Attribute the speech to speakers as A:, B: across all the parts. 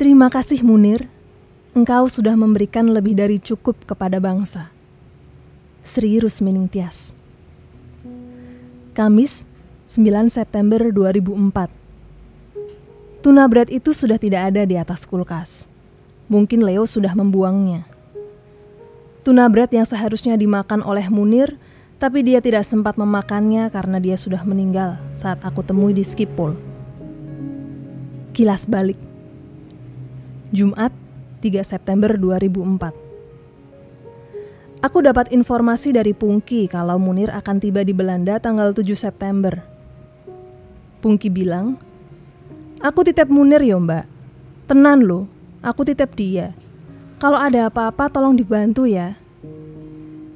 A: Terima kasih Munir, engkau sudah memberikan lebih dari cukup kepada bangsa. Sri Rusmining Tias Kamis 9 September 2004 Tuna bread itu sudah tidak ada di atas kulkas. Mungkin Leo sudah membuangnya. Tuna bread yang seharusnya dimakan oleh Munir, tapi dia tidak sempat memakannya karena dia sudah meninggal saat aku temui di Skipol. Kilas balik. Jumat, 3 September 2004. Aku dapat informasi dari Pungki kalau Munir akan tiba di Belanda tanggal 7 September. Pungki bilang, Aku titip Munir ya mbak. Tenan loh, aku titip dia. Kalau ada apa-apa tolong dibantu ya.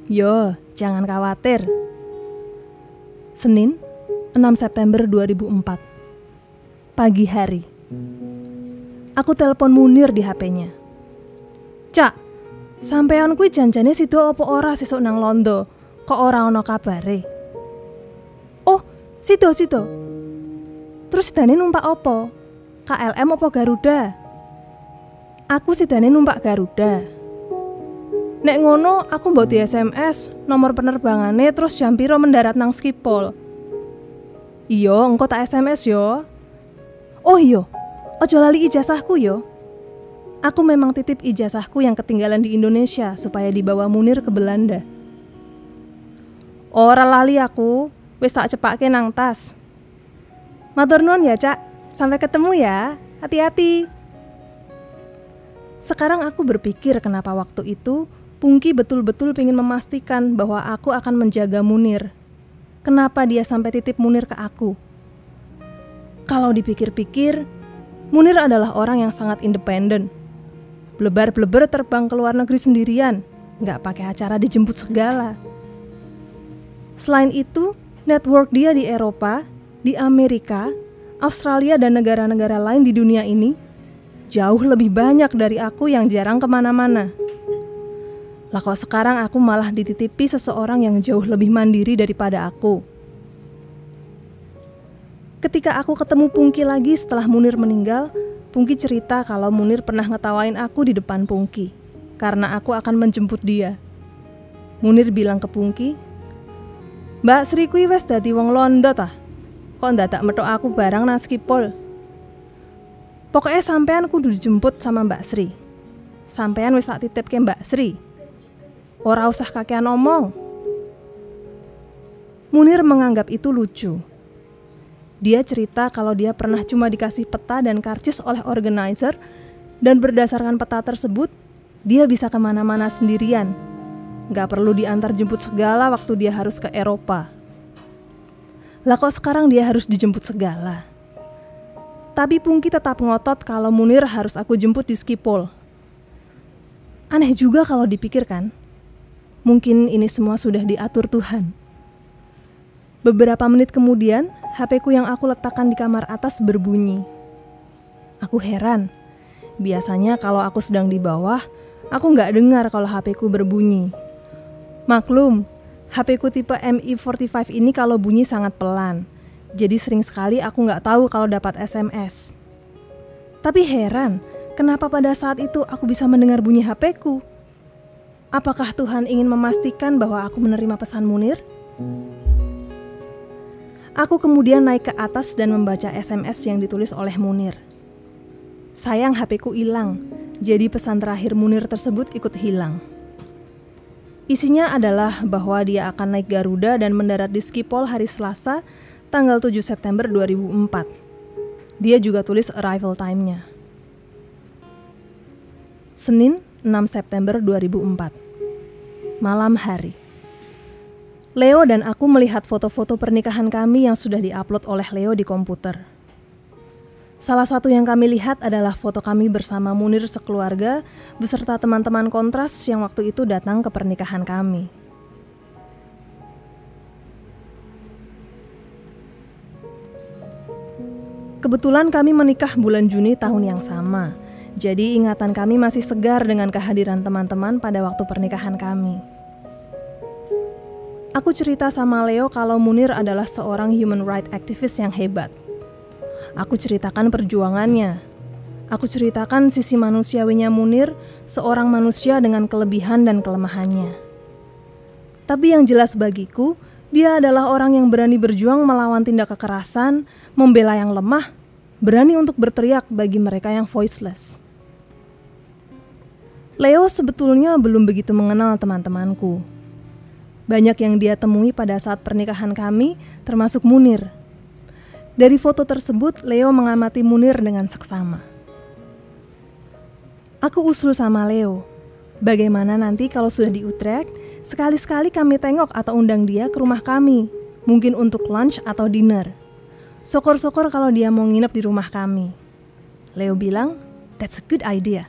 A: Yo, jangan khawatir. Senin, 6 September 2004. Pagi hari. Aku telepon Munir di HP-nya. Cak, sampean kuwi janjane situ opo ora sesuk nang Londo? Kok ora ono kabare? Oh, situ situ. Terus Dani numpak opo? KLM opo Garuda? Aku Dani numpak Garuda. Nek ngono aku mbok di SMS nomor penerbangannya terus jam piro mendarat nang Skipol. Iyo, engkau tak SMS yo. Oh iyo, ojo lali ijazahku yo. Aku memang titip ijazahku yang ketinggalan di Indonesia supaya dibawa Munir ke Belanda. Ora lali aku, wis tak cepake nang tas. Matur nuwun ya, Cak. Sampai ketemu ya. Hati-hati. Sekarang aku berpikir kenapa waktu itu Pungki betul-betul ingin memastikan bahwa aku akan menjaga Munir. Kenapa dia sampai titip Munir ke aku? Kalau dipikir-pikir, Munir adalah orang yang sangat independen. Blebar-bleber terbang ke luar negeri sendirian, nggak pakai acara dijemput segala. Selain itu, network dia di Eropa, di Amerika, Australia, dan negara-negara lain di dunia ini jauh lebih banyak dari aku yang jarang ke mana-mana. Lah kok sekarang aku malah dititipi seseorang yang jauh lebih mandiri daripada aku. Ketika aku ketemu Pungki lagi setelah Munir meninggal, Pungki cerita kalau Munir pernah ngetawain aku di depan Pungki karena aku akan menjemput dia. Munir bilang ke Pungki, Mbak Sri kuwi wes dadi wong londo tah? Kok tak metok aku barang nang skipol? Pokoknya sampean kudu dijemput sama Mbak Sri. Sampean wis tak titip ke Mbak Sri. Ora usah kakean ngomong. Munir menganggap itu lucu. Dia cerita kalau dia pernah cuma dikasih peta dan karcis oleh organizer dan berdasarkan peta tersebut, dia bisa ke mana-mana sendirian. Gak perlu diantar jemput segala waktu dia harus ke Eropa. Lah kok sekarang dia harus dijemput segala? Tapi Pungki tetap ngotot kalau Munir harus aku jemput di Skipol. Aneh juga kalau dipikirkan. Mungkin ini semua sudah diatur Tuhan. Beberapa menit kemudian, HP-ku yang aku letakkan di kamar atas berbunyi. Aku heran. Biasanya kalau aku sedang di bawah, aku nggak dengar kalau HP-ku berbunyi. Maklum, HP-ku tipe MI45 ini kalau bunyi sangat pelan. Jadi sering sekali aku nggak tahu kalau dapat SMS. Tapi heran, kenapa pada saat itu aku bisa mendengar bunyi HP-ku? Apakah Tuhan ingin memastikan bahwa aku menerima pesan Munir? Aku kemudian naik ke atas dan membaca SMS yang ditulis oleh Munir. Sayang HP-ku hilang, jadi pesan terakhir Munir tersebut ikut hilang. Isinya adalah bahwa dia akan naik Garuda dan mendarat di Skipol hari Selasa, tanggal 7 September 2004. Dia juga tulis arrival time-nya. Senin, 6 September 2004 malam hari. Leo dan aku melihat foto-foto pernikahan kami yang sudah diupload oleh Leo di komputer. Salah satu yang kami lihat adalah foto kami bersama Munir sekeluarga beserta teman-teman kontras yang waktu itu datang ke pernikahan kami. Kebetulan kami menikah bulan Juni tahun yang sama, jadi ingatan kami masih segar dengan kehadiran teman-teman pada waktu pernikahan kami. Aku cerita sama Leo kalau Munir adalah seorang human rights activist yang hebat. Aku ceritakan perjuangannya. Aku ceritakan sisi manusiawinya Munir, seorang manusia dengan kelebihan dan kelemahannya. Tapi yang jelas bagiku, dia adalah orang yang berani berjuang melawan tindak kekerasan, membela yang lemah, berani untuk berteriak bagi mereka yang voiceless. Leo sebetulnya belum begitu mengenal teman-temanku. Banyak yang dia temui pada saat pernikahan kami, termasuk Munir. Dari foto tersebut, Leo mengamati Munir dengan seksama. Aku usul sama Leo. Bagaimana nanti kalau sudah di Utrecht, sekali-sekali kami tengok atau undang dia ke rumah kami. Mungkin untuk lunch atau dinner. Sokor-sokor kalau dia mau nginep di rumah kami. Leo bilang, that's a good idea.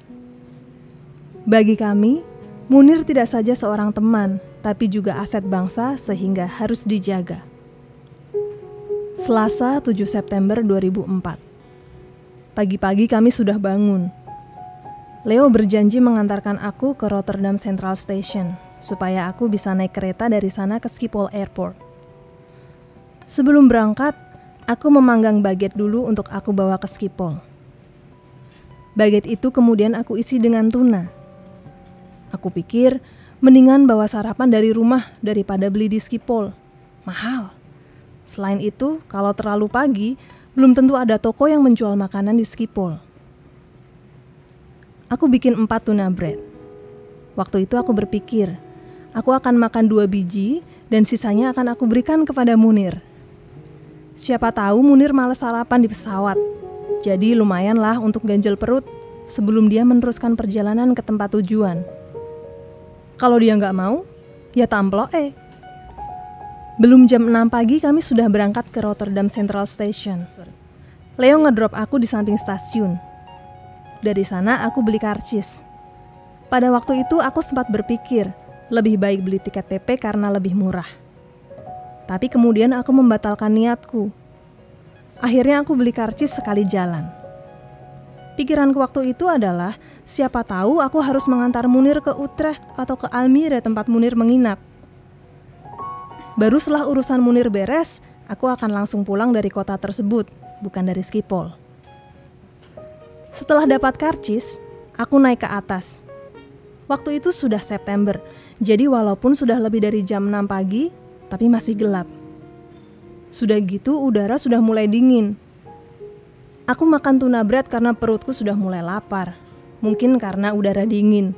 A: Bagi kami, Munir tidak saja seorang teman, tapi juga aset bangsa sehingga harus dijaga. Selasa 7 September 2004 Pagi-pagi kami sudah bangun. Leo berjanji mengantarkan aku ke Rotterdam Central Station supaya aku bisa naik kereta dari sana ke Schiphol Airport. Sebelum berangkat, aku memanggang baget dulu untuk aku bawa ke Schiphol. Baget itu kemudian aku isi dengan tuna. Aku pikir mendingan bawa sarapan dari rumah daripada beli di Schiphol. Mahal. Selain itu, kalau terlalu pagi, belum tentu ada toko yang menjual makanan di Schiphol. Aku bikin empat tuna bread. Waktu itu aku berpikir, aku akan makan dua biji dan sisanya akan aku berikan kepada Munir. Siapa tahu Munir malas sarapan di pesawat. Jadi lumayanlah untuk ganjel perut sebelum dia meneruskan perjalanan ke tempat tujuan. Kalau dia nggak mau, ya tamplo eh. Belum jam 6 pagi kami sudah berangkat ke Rotterdam Central Station. Leo ngedrop aku di samping stasiun dari sana aku beli karcis. Pada waktu itu aku sempat berpikir, lebih baik beli tiket PP karena lebih murah. Tapi kemudian aku membatalkan niatku. Akhirnya aku beli karcis sekali jalan. Pikiranku waktu itu adalah, siapa tahu aku harus mengantar Munir ke Utrecht atau ke Almere tempat Munir menginap. Baru setelah urusan Munir beres, aku akan langsung pulang dari kota tersebut, bukan dari Skipol. Setelah dapat karcis, aku naik ke atas. Waktu itu sudah September, jadi walaupun sudah lebih dari jam 6 pagi, tapi masih gelap. Sudah gitu udara sudah mulai dingin. Aku makan tuna bread karena perutku sudah mulai lapar. Mungkin karena udara dingin.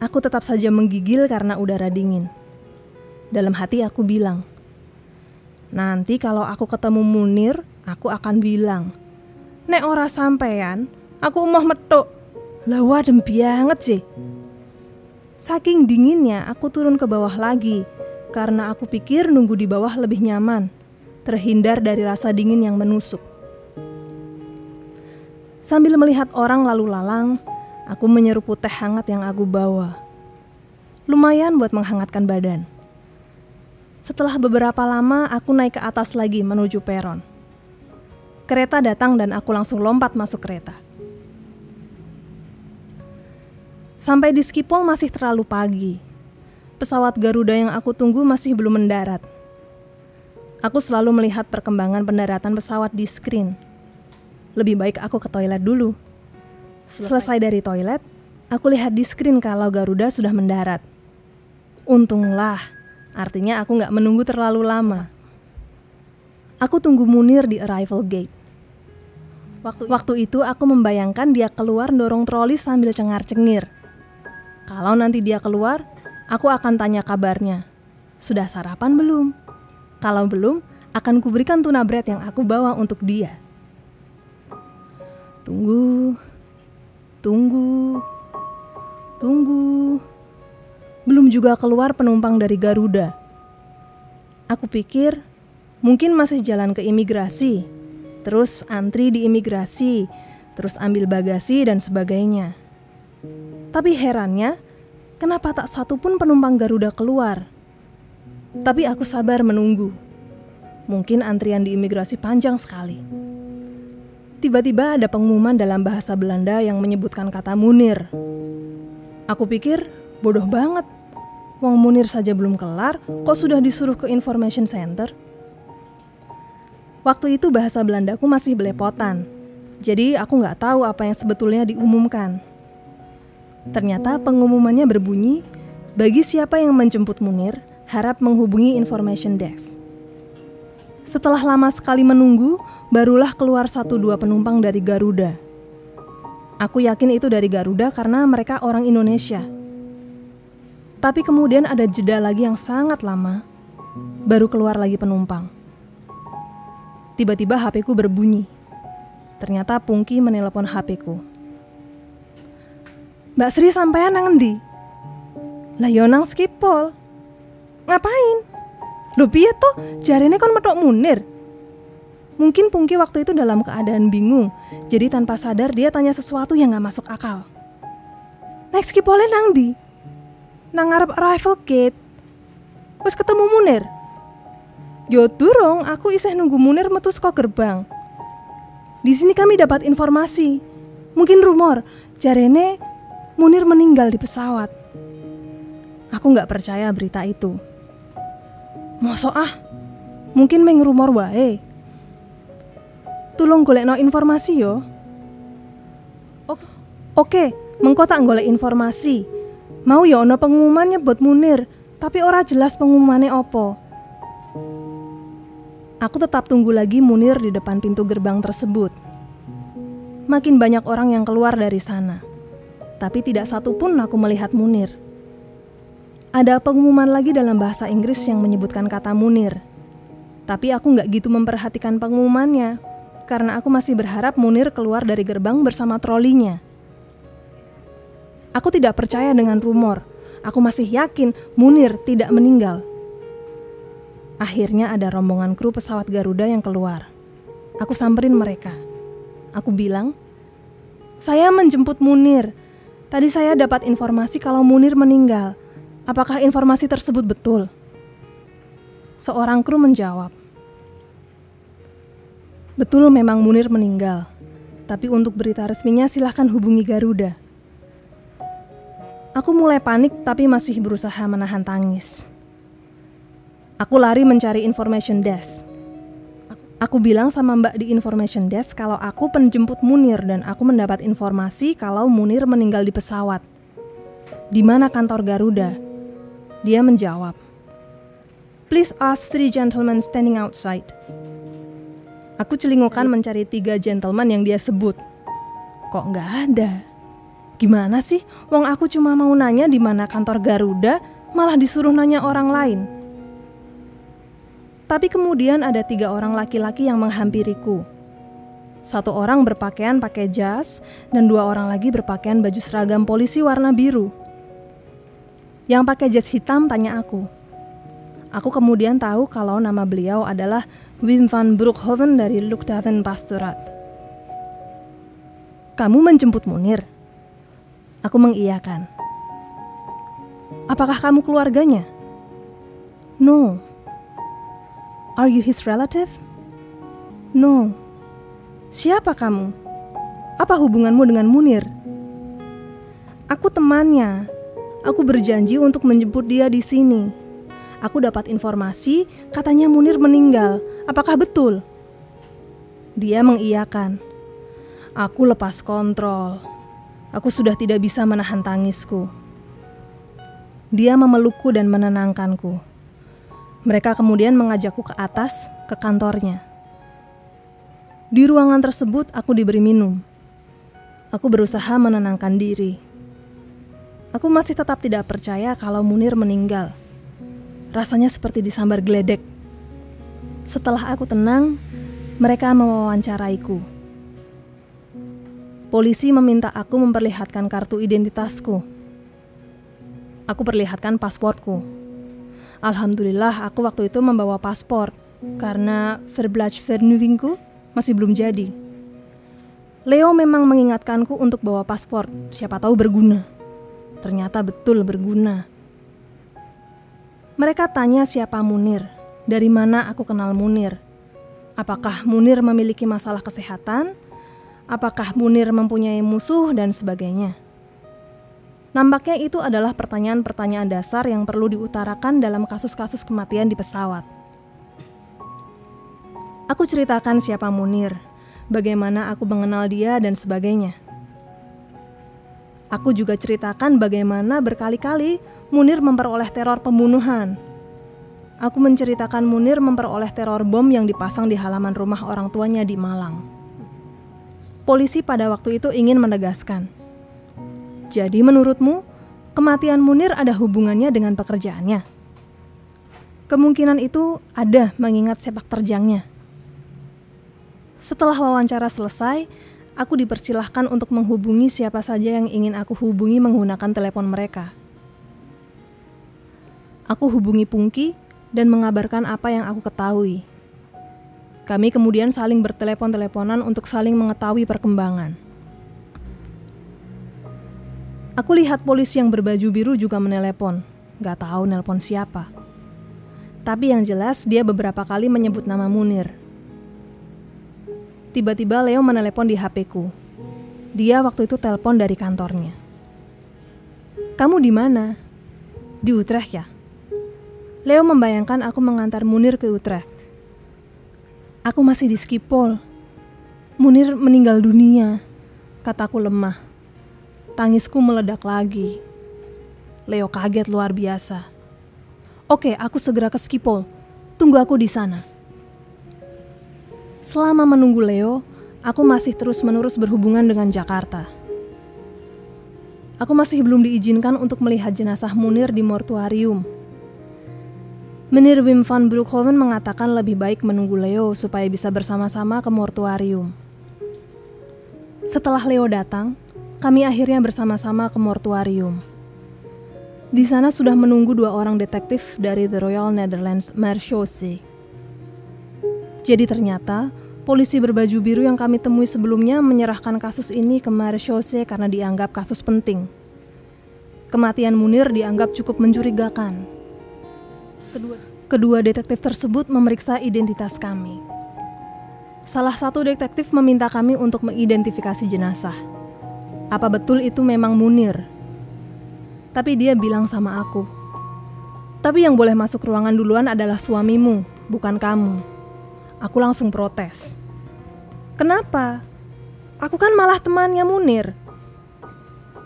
A: Aku tetap saja menggigil karena udara dingin. Dalam hati aku bilang, Nanti kalau aku ketemu Munir, aku akan bilang, Nek ora sampean, aku mau metuk. Lah wadem banget sih. Saking dinginnya, aku turun ke bawah lagi karena aku pikir nunggu di bawah lebih nyaman, terhindar dari rasa dingin yang menusuk. Sambil melihat orang lalu lalang, aku menyeruput teh hangat yang aku bawa. Lumayan buat menghangatkan badan. Setelah beberapa lama, aku naik ke atas lagi menuju peron. Kereta datang dan aku langsung lompat masuk kereta. Sampai di Skipol masih terlalu pagi. Pesawat Garuda yang aku tunggu masih belum mendarat. Aku selalu melihat perkembangan pendaratan pesawat di screen. Lebih baik aku ke toilet dulu. Selesai dari toilet, aku lihat di screen kalau Garuda sudah mendarat. Untunglah, artinya aku nggak menunggu terlalu lama. Aku tunggu Munir di arrival gate. Waktu, waktu itu aku membayangkan dia keluar dorong troli sambil cengar-cengir. Kalau nanti dia keluar, aku akan tanya kabarnya. Sudah sarapan belum? Kalau belum, akan kuberikan tuna bread yang aku bawa untuk dia. Tunggu, tunggu, tunggu. Belum juga keluar penumpang dari Garuda. Aku pikir Mungkin masih jalan ke imigrasi, terus antri di imigrasi, terus ambil bagasi dan sebagainya. Tapi herannya, kenapa tak satu pun penumpang Garuda keluar? Tapi aku sabar menunggu. Mungkin antrian di imigrasi panjang sekali. Tiba-tiba ada pengumuman dalam bahasa Belanda yang menyebutkan kata Munir. Aku pikir bodoh banget. Wong Munir saja belum kelar, kok sudah disuruh ke information center? Waktu itu bahasa Belandaku masih belepotan. Jadi aku nggak tahu apa yang sebetulnya diumumkan. Ternyata pengumumannya berbunyi, bagi siapa yang menjemput Munir, harap menghubungi information desk. Setelah lama sekali menunggu, barulah keluar satu dua penumpang dari Garuda. Aku yakin itu dari Garuda karena mereka orang Indonesia. Tapi kemudian ada jeda lagi yang sangat lama, baru keluar lagi penumpang. Tiba-tiba HP ku berbunyi. Ternyata Pungki menelepon HP ku. Mbak Sri sampean nang endi? Lah yo nang skipol. Ngapain? Loh piye toh? Jarine kon metok Munir. Mungkin Pungki waktu itu dalam keadaan bingung, jadi tanpa sadar dia tanya sesuatu yang gak masuk akal. Next kipole nang di? Nang ngarep arrival gate. Wes ketemu Munir? Yo durung, aku isih nunggu Munir metu saka gerbang. Di sini kami dapat informasi, mungkin rumor, jarene Munir meninggal di pesawat. Aku nggak percaya berita itu. Mosok ah, mungkin meng rumor wae. Tulung golekno informasi yo. Oke, mengko tak golek informasi. Mau yo ono pengumuman nyebut Munir, tapi ora jelas pengumumannya opo. Aku tetap tunggu lagi Munir di depan pintu gerbang tersebut. Makin banyak orang yang keluar dari sana, tapi tidak satu pun aku melihat Munir. Ada pengumuman lagi dalam bahasa Inggris yang menyebutkan kata Munir. Tapi aku nggak gitu memperhatikan pengumumannya, karena aku masih berharap Munir keluar dari gerbang bersama trolinya. Aku tidak percaya dengan rumor. Aku masih yakin Munir tidak meninggal. Akhirnya ada rombongan kru pesawat Garuda yang keluar. Aku samperin mereka. Aku bilang, "Saya menjemput Munir. Tadi saya dapat informasi kalau Munir meninggal. Apakah informasi tersebut betul? Seorang kru menjawab, Betul memang Munir meninggal, tapi untuk berita resminya silahkan hubungi Garuda. Aku mulai panik tapi masih berusaha menahan tangis. Aku lari mencari information desk. Aku bilang sama mbak di information desk kalau aku penjemput Munir dan aku mendapat informasi kalau Munir meninggal di pesawat. Di mana kantor Garuda? Dia menjawab, Please ask three gentlemen standing outside. Aku celingukan mencari tiga gentleman yang dia sebut. Kok nggak ada? Gimana sih? Wong aku cuma mau nanya di mana kantor Garuda, malah disuruh nanya orang lain. Tapi kemudian ada tiga orang laki-laki yang menghampiriku. Satu orang berpakaian pakai jas, dan dua orang lagi berpakaian baju seragam polisi warna biru. Yang pakai jas hitam tanya aku. Aku kemudian tahu kalau nama beliau adalah Wim van Broekhoven dari Luchthaven Pastorat. Kamu menjemput Munir? Aku mengiyakan. Apakah kamu keluarganya? No. Are you his relative? No. Siapa kamu? Apa hubunganmu dengan Munir? Aku temannya. Aku berjanji untuk menjemput dia di sini. Aku dapat informasi katanya Munir meninggal. Apakah betul? Dia mengiyakan. Aku lepas kontrol. Aku sudah tidak bisa menahan tangisku. Dia memelukku dan menenangkanku. Mereka kemudian mengajakku ke atas, ke kantornya. Di ruangan tersebut, aku diberi minum. Aku berusaha menenangkan diri. Aku masih tetap tidak percaya kalau Munir meninggal. Rasanya seperti disambar geledek. Setelah aku tenang, mereka mewawancaraiku. Polisi meminta aku memperlihatkan kartu identitasku. Aku perlihatkan pasportku. Alhamdulillah aku waktu itu membawa paspor karena Verblach Vernuvingku masih belum jadi. Leo memang mengingatkanku untuk bawa paspor, siapa tahu berguna ternyata betul berguna. Mereka tanya siapa Munir, dari mana aku kenal Munir. Apakah Munir memiliki masalah kesehatan? Apakah Munir mempunyai musuh dan sebagainya? Nampaknya itu adalah pertanyaan-pertanyaan dasar yang perlu diutarakan dalam kasus-kasus kematian di pesawat. Aku ceritakan siapa Munir, bagaimana aku mengenal dia dan sebagainya. Aku juga ceritakan bagaimana berkali-kali Munir memperoleh teror pembunuhan. Aku menceritakan Munir memperoleh teror bom yang dipasang di halaman rumah orang tuanya di Malang. Polisi pada waktu itu ingin menegaskan. Jadi menurutmu, kematian Munir ada hubungannya dengan pekerjaannya? Kemungkinan itu ada mengingat sepak terjangnya. Setelah wawancara selesai, aku dipersilahkan untuk menghubungi siapa saja yang ingin aku hubungi menggunakan telepon mereka. Aku hubungi Pungki dan mengabarkan apa yang aku ketahui. Kami kemudian saling bertelepon-teleponan untuk saling mengetahui perkembangan. Aku lihat polisi yang berbaju biru juga menelepon. Gak tahu nelpon siapa. Tapi yang jelas dia beberapa kali menyebut nama Munir. Tiba-tiba Leo menelepon di HP-ku. Dia waktu itu telepon dari kantornya. Kamu di mana? Di Utrecht ya? Leo membayangkan aku mengantar Munir ke Utrecht. Aku masih di Skipol. Munir meninggal dunia, kataku lemah. Tangisku meledak lagi. Leo kaget luar biasa. Oke, aku segera ke Skipol. Tunggu aku di sana. Selama menunggu Leo, aku masih terus-menerus berhubungan dengan Jakarta. Aku masih belum diizinkan untuk melihat jenazah Munir di mortuarium Menir Wim van Broekhoven mengatakan lebih baik menunggu Leo supaya bisa bersama-sama ke mortuarium. Setelah Leo datang, kami akhirnya bersama-sama ke mortuarium. Di sana sudah menunggu dua orang detektif dari The Royal Netherlands Marechaussee. Jadi ternyata, polisi berbaju biru yang kami temui sebelumnya menyerahkan kasus ini ke Marechaussee karena dianggap kasus penting. Kematian Munir dianggap cukup mencurigakan Kedua, kedua detektif tersebut memeriksa identitas kami. Salah satu detektif meminta kami untuk mengidentifikasi jenazah. Apa betul itu memang Munir? Tapi dia bilang sama aku, "Tapi yang boleh masuk ruangan duluan adalah suamimu, bukan kamu." Aku langsung protes. "Kenapa? Aku kan malah temannya Munir."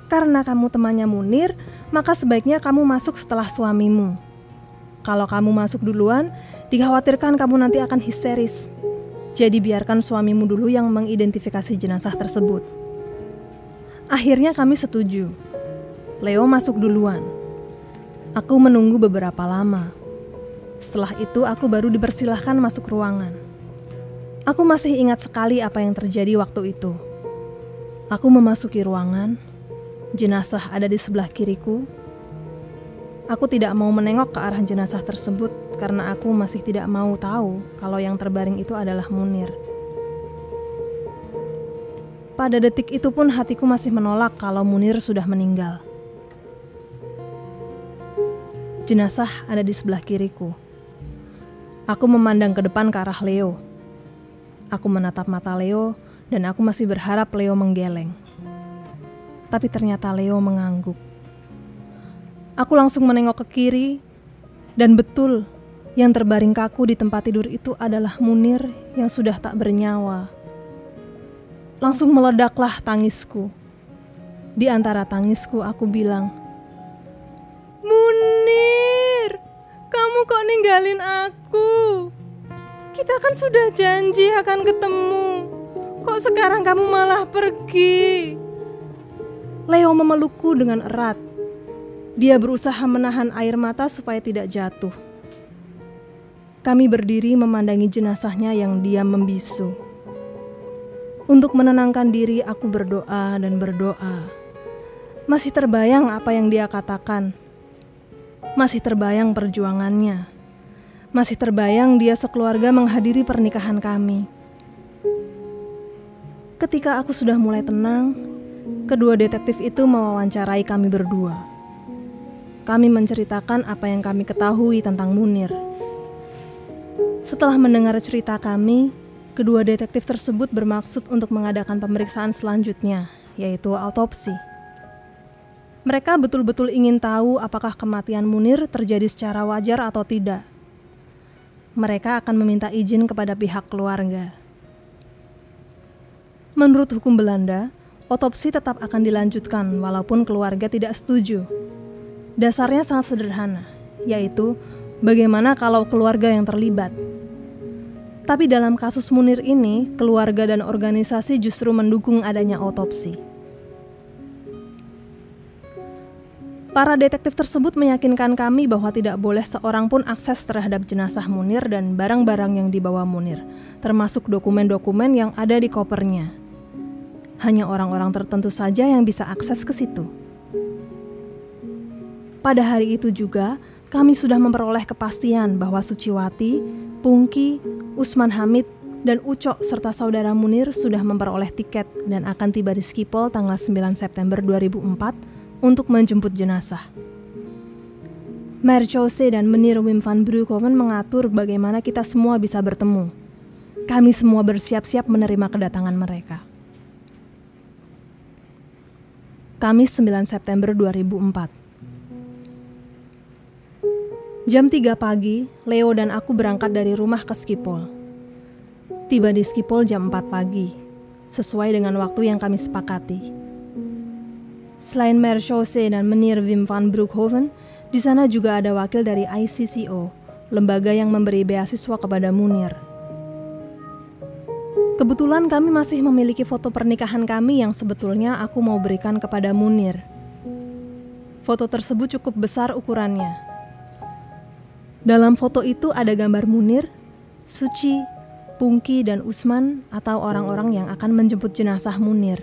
A: Karena kamu temannya Munir, maka sebaiknya kamu masuk setelah suamimu. Kalau kamu masuk duluan, dikhawatirkan kamu nanti akan histeris. Jadi biarkan suamimu dulu yang mengidentifikasi jenazah tersebut. Akhirnya kami setuju. Leo masuk duluan. Aku menunggu beberapa lama. Setelah itu aku baru dipersilahkan masuk ruangan. Aku masih ingat sekali apa yang terjadi waktu itu. Aku memasuki ruangan, jenazah ada di sebelah kiriku, Aku tidak mau menengok ke arah jenazah tersebut karena aku masih tidak mau tahu kalau yang terbaring itu adalah Munir. Pada detik itu pun hatiku masih menolak kalau Munir sudah meninggal. Jenazah ada di sebelah kiriku. Aku memandang ke depan ke arah Leo. Aku menatap mata Leo dan aku masih berharap Leo menggeleng. Tapi ternyata Leo mengangguk. Aku langsung menengok ke kiri, dan betul yang terbaring kaku di tempat tidur itu adalah Munir yang sudah tak bernyawa. Langsung meledaklah tangisku. Di antara tangisku aku bilang, Munir, kamu kok ninggalin aku? Kita kan sudah janji akan ketemu. Kok sekarang kamu malah pergi? Leo memelukku dengan erat. Dia berusaha menahan air mata supaya tidak jatuh. Kami berdiri memandangi jenazahnya yang diam membisu. Untuk menenangkan diri, aku berdoa dan berdoa. Masih terbayang apa yang dia katakan. Masih terbayang perjuangannya. Masih terbayang dia sekeluarga menghadiri pernikahan kami. Ketika aku sudah mulai tenang, kedua detektif itu mewawancarai kami berdua kami menceritakan apa yang kami ketahui tentang Munir. Setelah mendengar cerita kami, kedua detektif tersebut bermaksud untuk mengadakan pemeriksaan selanjutnya, yaitu autopsi. Mereka betul-betul ingin tahu apakah kematian Munir terjadi secara wajar atau tidak. Mereka akan meminta izin kepada pihak keluarga. Menurut hukum Belanda, otopsi tetap akan dilanjutkan walaupun keluarga tidak setuju. Dasarnya sangat sederhana, yaitu bagaimana kalau keluarga yang terlibat. Tapi dalam kasus Munir ini, keluarga dan organisasi justru mendukung adanya otopsi. Para detektif tersebut meyakinkan kami bahwa tidak boleh seorang pun akses terhadap jenazah Munir dan barang-barang yang dibawa Munir, termasuk dokumen-dokumen yang ada di kopernya. Hanya orang-orang tertentu saja yang bisa akses ke situ. Pada hari itu juga, kami sudah memperoleh kepastian bahwa Suciwati, Pungki, Usman Hamid, dan Ucok serta saudara Munir sudah memperoleh tiket dan akan tiba di Skipol tanggal 9 September 2004 untuk menjemput jenazah. Merchose dan Menir Wim van Broekhoven mengatur bagaimana kita semua bisa bertemu. Kami semua bersiap-siap menerima kedatangan mereka. Kamis 9 September 2004 Jam 3 pagi, Leo dan aku berangkat dari rumah ke Skipol. Tiba di Skipol jam 4 pagi, sesuai dengan waktu yang kami sepakati. Selain Mer Chose dan Menir Wim van Broekhoven, di sana juga ada wakil dari ICCO, lembaga yang memberi beasiswa kepada Munir. Kebetulan kami masih memiliki foto pernikahan kami yang sebetulnya aku mau berikan kepada Munir. Foto tersebut cukup besar ukurannya. Dalam foto itu ada gambar Munir, Suci, Pungki, dan Usman atau orang-orang yang akan menjemput jenazah Munir.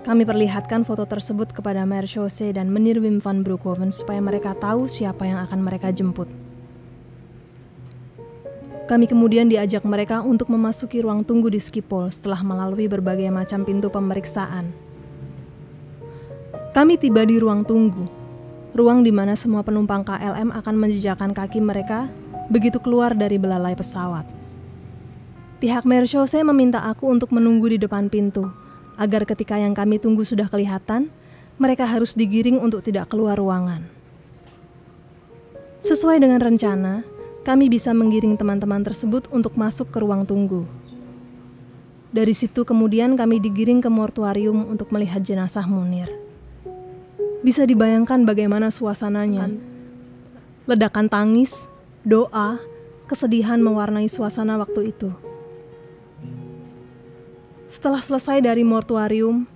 A: Kami perlihatkan foto tersebut kepada Mer Chose dan Menir Wim van Broekhoven supaya mereka tahu siapa yang akan mereka jemput. Kami kemudian diajak mereka untuk memasuki ruang tunggu di Skipol setelah melalui berbagai macam pintu pemeriksaan. Kami tiba di ruang tunggu, ruang di mana semua penumpang KLM akan menjejakkan kaki mereka begitu keluar dari belalai pesawat. Pihak Merchose meminta aku untuk menunggu di depan pintu, agar ketika yang kami tunggu sudah kelihatan, mereka harus digiring untuk tidak keluar ruangan. Sesuai dengan rencana, kami bisa menggiring teman-teman tersebut untuk masuk ke ruang tunggu. Dari situ kemudian kami digiring ke mortuarium untuk melihat jenazah Munir. Bisa dibayangkan bagaimana suasananya. Ledakan tangis, doa, kesedihan mewarnai suasana waktu itu. Setelah selesai dari mortuarium,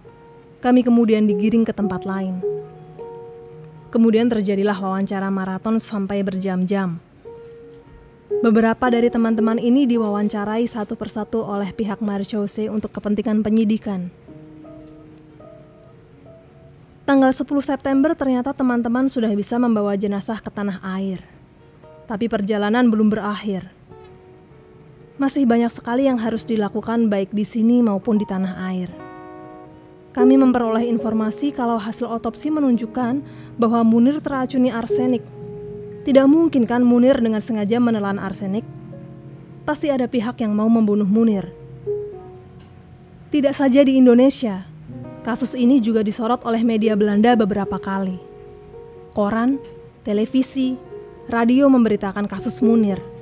A: kami kemudian digiring ke tempat lain. Kemudian terjadilah wawancara maraton sampai berjam-jam. Beberapa dari teman-teman ini diwawancarai satu persatu oleh pihak Marchose untuk kepentingan penyidikan. Tanggal 10 September ternyata teman-teman sudah bisa membawa jenazah ke tanah air. Tapi perjalanan belum berakhir. Masih banyak sekali yang harus dilakukan baik di sini maupun di tanah air. Kami memperoleh informasi kalau hasil otopsi menunjukkan bahwa Munir teracuni arsenik tidak mungkin kan Munir dengan sengaja menelan arsenik? Pasti ada pihak yang mau membunuh Munir. Tidak saja di Indonesia, kasus ini juga disorot oleh media Belanda beberapa kali. Koran, televisi, radio memberitakan kasus Munir.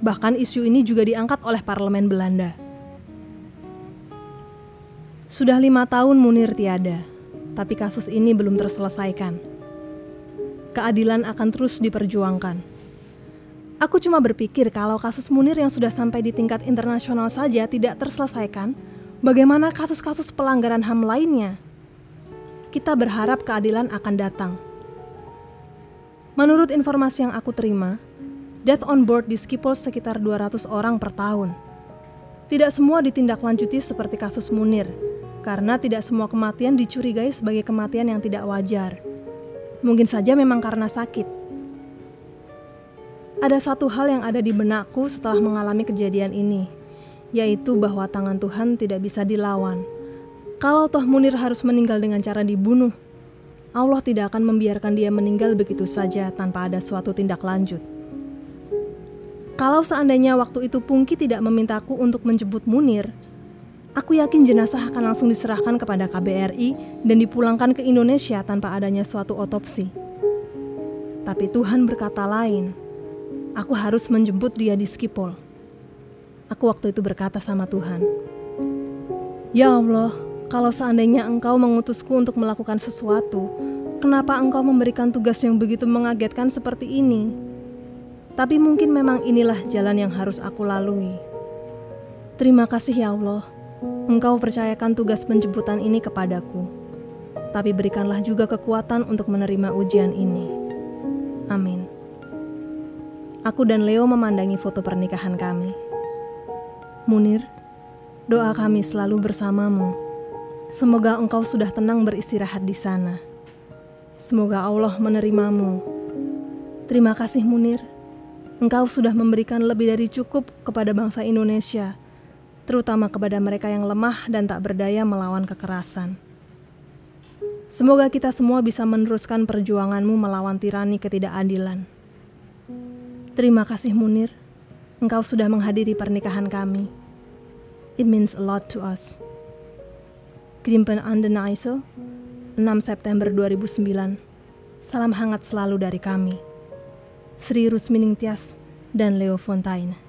A: Bahkan isu ini juga diangkat oleh parlemen Belanda. Sudah lima tahun Munir tiada, tapi kasus ini belum terselesaikan keadilan akan terus diperjuangkan. Aku cuma berpikir kalau kasus Munir yang sudah sampai di tingkat internasional saja tidak terselesaikan, bagaimana kasus-kasus pelanggaran HAM lainnya? Kita berharap keadilan akan datang. Menurut informasi yang aku terima, death on board di Schiphol sekitar 200 orang per tahun. Tidak semua ditindaklanjuti seperti kasus Munir, karena tidak semua kematian dicurigai sebagai kematian yang tidak wajar. Mungkin saja memang karena sakit. Ada satu hal yang ada di benakku setelah mengalami kejadian ini, yaitu bahwa tangan Tuhan tidak bisa dilawan. Kalau toh Munir harus meninggal dengan cara dibunuh, Allah tidak akan membiarkan dia meninggal begitu saja tanpa ada suatu tindak lanjut. Kalau seandainya waktu itu Pungki tidak memintaku untuk menjemput Munir, Aku yakin jenazah akan langsung diserahkan kepada KBRI dan dipulangkan ke Indonesia tanpa adanya suatu otopsi. Tapi Tuhan berkata lain, aku harus menjemput dia di Skipol. Aku waktu itu berkata sama Tuhan, "Ya Allah, kalau seandainya Engkau mengutusku untuk melakukan sesuatu, kenapa Engkau memberikan tugas yang begitu mengagetkan seperti ini? Tapi mungkin memang inilah jalan yang harus aku lalui. Terima kasih ya Allah, Engkau percayakan tugas penjemputan ini kepadaku. Tapi berikanlah juga kekuatan untuk menerima ujian ini. Amin." Aku dan Leo memandangi foto pernikahan kami. Munir, doa kami selalu bersamamu. Semoga engkau sudah tenang beristirahat di sana. Semoga Allah menerimamu. Terima kasih Munir. Engkau sudah memberikan lebih dari cukup kepada bangsa Indonesia, terutama kepada mereka yang lemah dan tak berdaya melawan kekerasan. Semoga kita semua bisa meneruskan perjuanganmu melawan tirani ketidakadilan. Terima kasih Munir. Engkau sudah menghadiri pernikahan kami. It means a lot to us. Grimpen an den IJssel, 6 September 2009. Salam hangat selalu dari kami. Sri Rusmining Tias dan Leo Fontaine.